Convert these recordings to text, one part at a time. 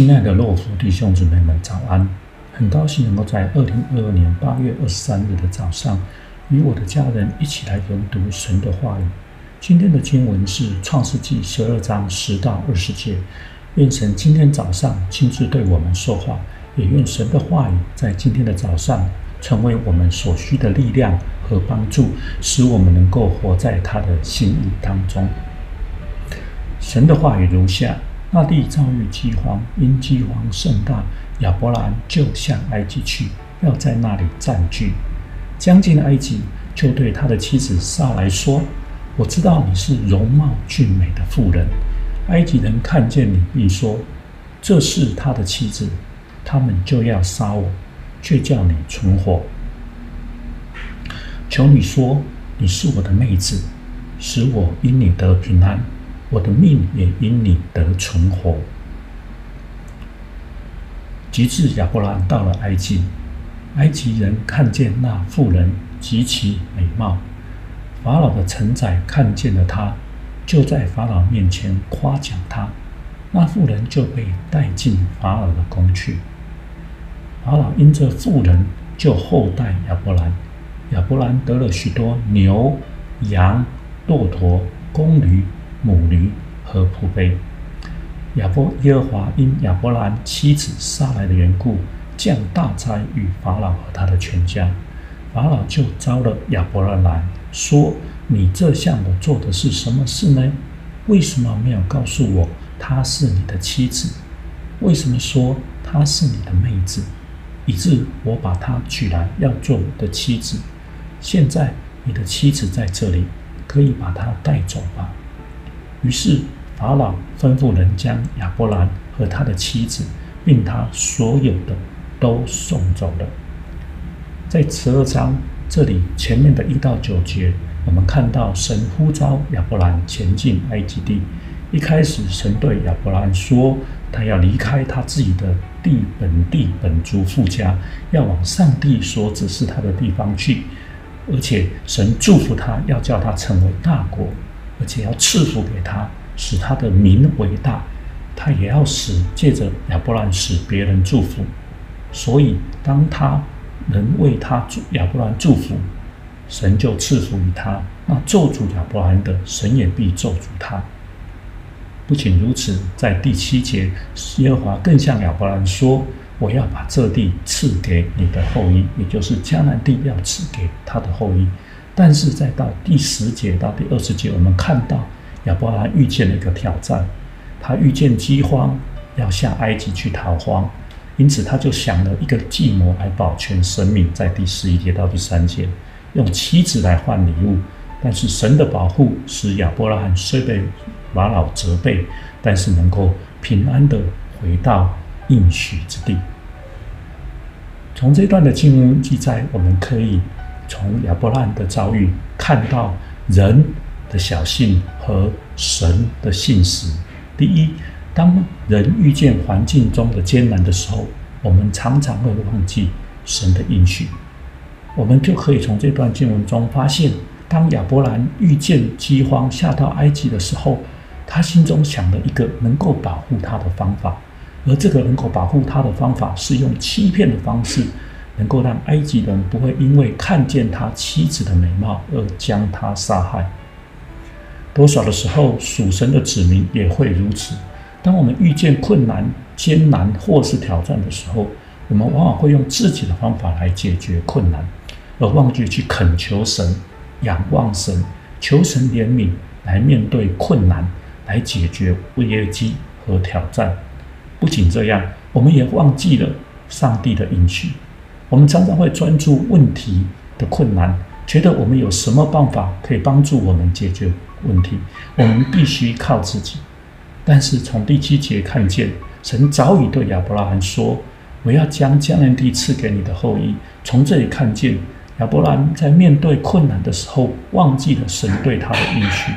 亲爱的洛夫弟兄姊妹们，早安！很高兴能够在二零二二年八月二十三日的早上，与我的家人一起来研读神的话语。今天的经文是创世纪十二章十到二十节。愿神今天早上亲自对我们说话，也愿神的话语在今天的早上成为我们所需的力量和帮助，使我们能够活在他的心意当中。神的话语如下。那地遭遇饥荒，因饥荒甚大，亚伯兰就向埃及去，要在那里暂居。将近埃及，就对他的妻子撒莱说：“我知道你是容貌俊美的妇人。埃及人看见你，必说这是他的妻子，他们就要杀我，却叫你存活。求你说你是我的妹子，使我因你得平安。”我的命也因你得存活。及至亚伯兰到了埃及，埃及人看见那妇人极其美貌，法老的臣宰看见了她，就在法老面前夸奖她。那妇人就被带进法老的宫去。法老因这妇人就厚待亚伯兰，亚伯兰得了许多牛、羊、骆驼、公驴。母驴和仆婢，亚伯耶和华因亚伯兰妻子杀来的缘故，降大灾与法老和他的全家。法老就招了亚伯兰来说：“你这向我做的是什么事呢？为什么没有告诉我她是你的妻子？为什么说她是你的妹子，以致我把她娶来要做我的妻子？现在你的妻子在这里，可以把她带走吧。”于是法老吩咐人将亚伯兰和他的妻子，并他所有的都送走了。在十二章这里前面的一到九节，我们看到神呼召亚伯兰前进埃及地。一开始，神对亚伯兰说，他要离开他自己的地本地本族父家，要往上帝所指示他的地方去。而且神祝福他，要叫他成为大国。而且要赐福给他，使他的名为大，他也要使借着亚伯兰使别人祝福。所以，当他能为他祝亚伯兰祝福，神就赐福于他。那咒诅亚伯兰的，神也必咒诅他。不仅如此，在第七节，耶和华更向亚伯兰说：“我要把这地赐给你的后裔，也就是迦南地，要赐给他的后裔。”但是再到第十节到第二十节，我们看到亚伯拉罕遇见了一个挑战，他遇见饥荒，要下埃及去逃荒，因此他就想了一个计谋来保全生命。在第十一节到第三节，用妻子来换礼物，但是神的保护使亚伯拉罕虽被法老责备，但是能够平安的回到应许之地。从这段的经文记载，我们可以。从亚伯兰的遭遇看到人的小信和神的信实。第一，当人遇见环境中的艰难的时候，我们常常会忘记神的应许。我们就可以从这段经文中发现，当亚伯兰遇见饥荒下到埃及的时候，他心中想了一个能够保护他的方法，而这个能够保护他的方法是用欺骗的方式。能够让埃及人不会因为看见他妻子的美貌而将他杀害。多少的时候，属神的子民也会如此。当我们遇见困难、艰难或是挑战的时候，我们往往会用自己的方法来解决困难，而忘记去恳求神、仰望神、求神怜悯，来面对困难，来解决危机和挑战。不仅这样，我们也忘记了上帝的应许。我们常常会专注问题的困难，觉得我们有什么办法可以帮助我们解决问题？我们必须靠自己。但是从第七节看见，神早已对亚伯拉罕说：“我要将迦南地赐给你的后裔。”从这里看见，亚伯拉罕在面对困难的时候，忘记了神对他的应许，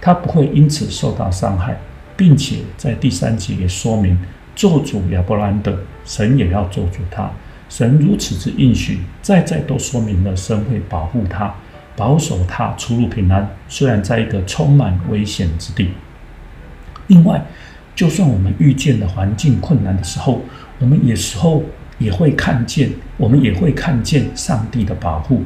他不会因此受到伤害，并且在第三节也说明，做主亚伯拉罕的神也要做主他。神如此之应许，再再都说明了神会保护他、保守他出入平安。虽然在一个充满危险之地。另外，就算我们遇见了环境困难的时候，我们有时候也会看见，我们也会看见上帝的保护。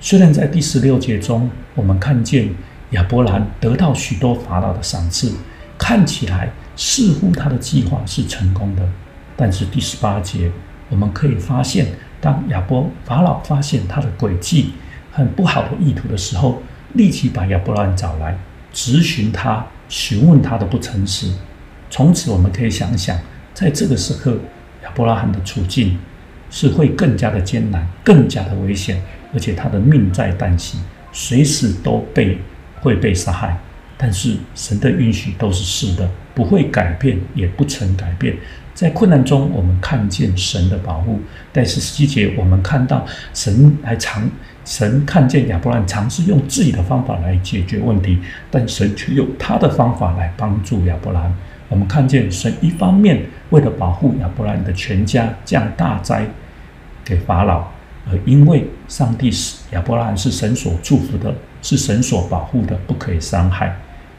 虽然在第十六节中，我们看见亚伯兰得到许多法老的赏赐，看起来似乎他的计划是成功的，但是第十八节我们可以发现，当亚伯法老发现他的诡计很不好的意图的时候，立即把亚伯兰找来，质询他，询问他的不诚实。从此，我们可以想想，在这个时刻，亚伯拉罕的处境是会更加的艰难，更加的危险，而且他的命在旦夕，随时都被会被杀害。但是神的允许都是是的，不会改变，也不曾改变。在困难中，我们看见神的保护；但是细节，我们看到神还尝，神看见亚伯兰尝试用自己的方法来解决问题，但神却用他的方法来帮助亚伯兰。我们看见神一方面为了保护亚伯兰的全家，降大灾给法老，而因为上帝是亚伯兰是神所祝福的，是神所保护的，不可以伤害。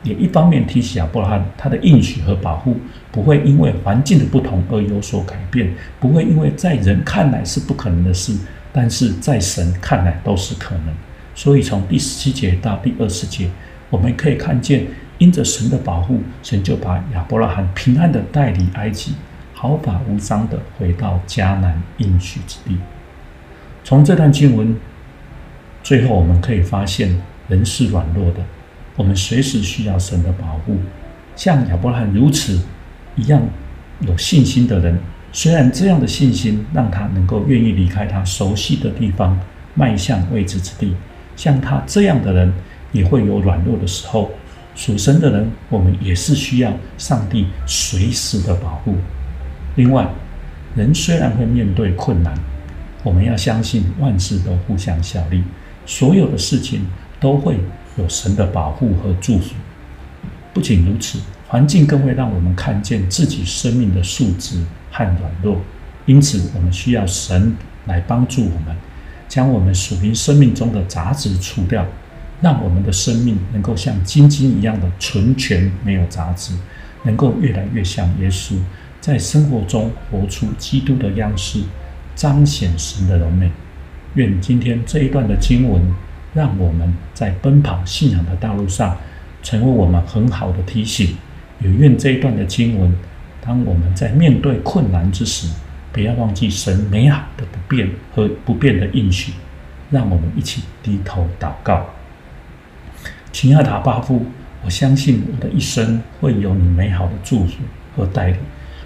也一方面提醒亚伯拉罕，他的应许和保护不会因为环境的不同而有所改变，不会因为在人看来是不可能的事，但是在神看来都是可能。所以从第十七节到第二十节，我们可以看见。因着神的保护，神就把亚伯拉罕平安的带离埃及，毫发无伤地回到迦南应许之地。从这段经文，最后我们可以发现，人是软弱的，我们随时需要神的保护。像亚伯拉罕如此一样有信心的人，虽然这样的信心让他能够愿意离开他熟悉的地方，迈向未知之地，像他这样的人也会有软弱的时候。属神的人，我们也是需要上帝随时的保护。另外，人虽然会面对困难，我们要相信万事都互相效力，所有的事情都会有神的保护和祝福。不仅如此，环境更会让我们看见自己生命的素质和软弱，因此我们需要神来帮助我们，将我们属于生命中的杂质除掉。让我们的生命能够像金金一样的纯全，没有杂质，能够越来越像耶稣，在生活中活出基督的样式，彰显神的荣美。愿今天这一段的经文，让我们在奔跑信仰的道路上，成为我们很好的提醒。也愿这一段的经文，当我们在面对困难之时，不要忘记神美好的不变和不变的应许。让我们一起低头祷告。亲爱的巴夫，我相信我的一生会有你美好的祝福和带领。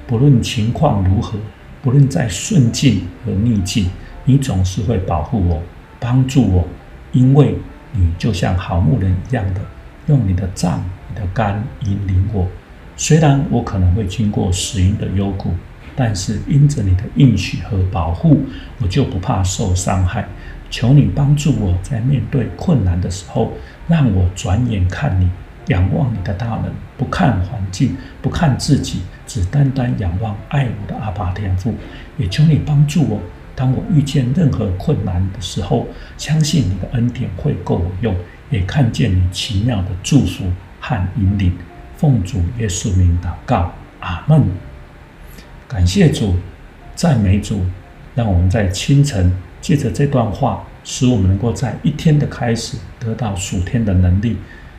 不论情况如何，不论在顺境和逆境，你总是会保护我、帮助我，因为你就像好牧人一样的，用你的杖、你的竿引领我。虽然我可能会经过死荫的幽谷，但是因着你的应许和保护，我就不怕受伤害。求你帮助我在面对困难的时候，让我转眼看你，仰望你的大能，不看环境，不看自己，只单单仰望爱我的阿爸天父。也求你帮助我，当我遇见任何困难的时候，相信你的恩典会够我用，也看见你奇妙的祝福和引领。奉主耶稣名祷告，阿门。感谢主，赞美主，让我们在清晨。借着这段话，使我们能够在一天的开始得到属天的能力，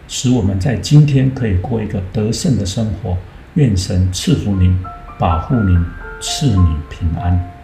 使我们在今天可以过一个得胜的生活。愿神赐福您，保护您，赐你平安。